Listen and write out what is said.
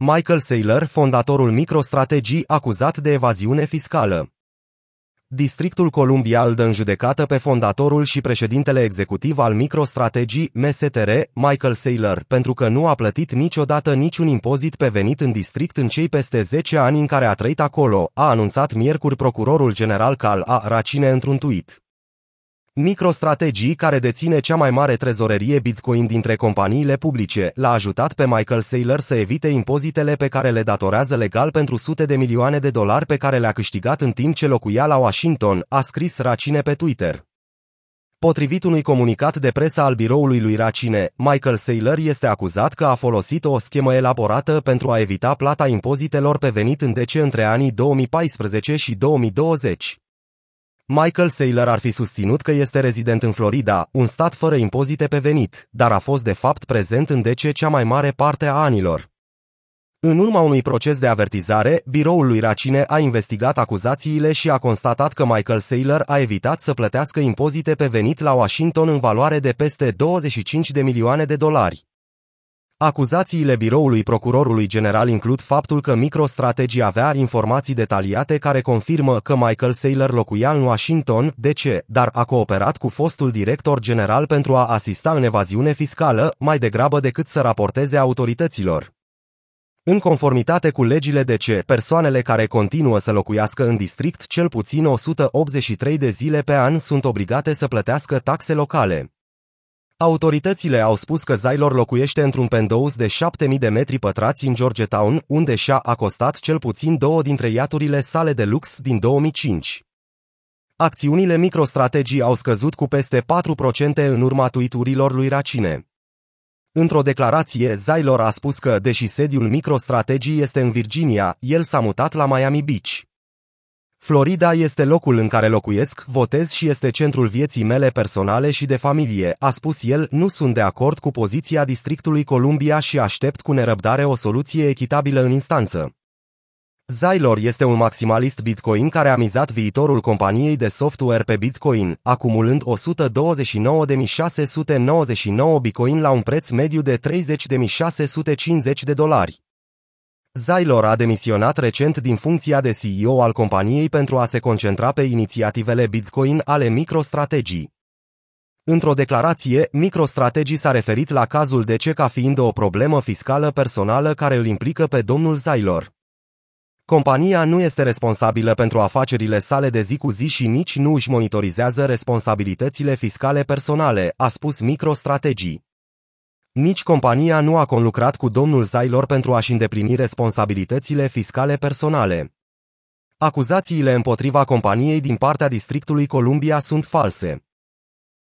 Michael Saylor, fondatorul MicroStrategy, acuzat de evaziune fiscală. Districtul Columbia îl dă în judecată pe fondatorul și președintele executiv al MicroStrategy, MSTR, Michael Saylor, pentru că nu a plătit niciodată niciun impozit pe venit în district în cei peste 10 ani în care a trăit acolo, a anunțat miercuri procurorul general Cal A. Racine într-un tweet. MicroStrategy, care deține cea mai mare trezorerie Bitcoin dintre companiile publice, l-a ajutat pe Michael Saylor să evite impozitele pe care le datorează legal pentru sute de milioane de dolari pe care le-a câștigat în timp ce locuia la Washington, a scris Racine pe Twitter. Potrivit unui comunicat de presă al biroului lui Racine, Michael Saylor este acuzat că a folosit o schemă elaborată pentru a evita plata impozitelor pe venit în DC între anii 2014 și 2020. Michael Saylor ar fi susținut că este rezident în Florida, un stat fără impozite pe venit, dar a fost de fapt prezent în DC cea mai mare parte a anilor. În urma unui proces de avertizare, biroul lui Racine a investigat acuzațiile și a constatat că Michael Saylor a evitat să plătească impozite pe venit la Washington în valoare de peste 25 de milioane de dolari. Acuzațiile biroului procurorului general includ faptul că MicroStrategy avea informații detaliate care confirmă că Michael Saylor locuia în Washington, DC, dar a cooperat cu fostul director general pentru a asista în evaziune fiscală, mai degrabă decât să raporteze autorităților. În conformitate cu legile DC, persoanele care continuă să locuiască în district cel puțin 183 de zile pe an sunt obligate să plătească taxe locale. Autoritățile au spus că Zailor locuiește într-un penthouse de 7000 de metri pătrați în Georgetown, unde și-a acostat cel puțin două dintre iaturile sale de lux din 2005. Acțiunile microstrategii au scăzut cu peste 4% în urma tuiturilor lui Racine. Într-o declarație, Zailor a spus că, deși sediul microstrategii este în Virginia, el s-a mutat la Miami Beach. Florida este locul în care locuiesc, votez și este centrul vieții mele personale și de familie, a spus el, nu sunt de acord cu poziția Districtului Columbia și aștept cu nerăbdare o soluție echitabilă în instanță. Zylor este un maximalist Bitcoin care a mizat viitorul companiei de software pe Bitcoin, acumulând 129.699 Bitcoin la un preț mediu de 30.650 de dolari. Zailor a demisionat recent din funcția de CEO al companiei pentru a se concentra pe inițiativele Bitcoin ale MicroStrategy. Într-o declarație, MicroStrategy s-a referit la cazul de ce ca fiind o problemă fiscală personală care îl implică pe domnul Zailor. Compania nu este responsabilă pentru afacerile sale de zi cu zi și nici nu își monitorizează responsabilitățile fiscale personale, a spus MicroStrategy. Nici compania nu a conlucrat cu domnul Zailor pentru a-și îndeplini responsabilitățile fiscale personale. Acuzațiile împotriva companiei din partea Districtului Columbia sunt false.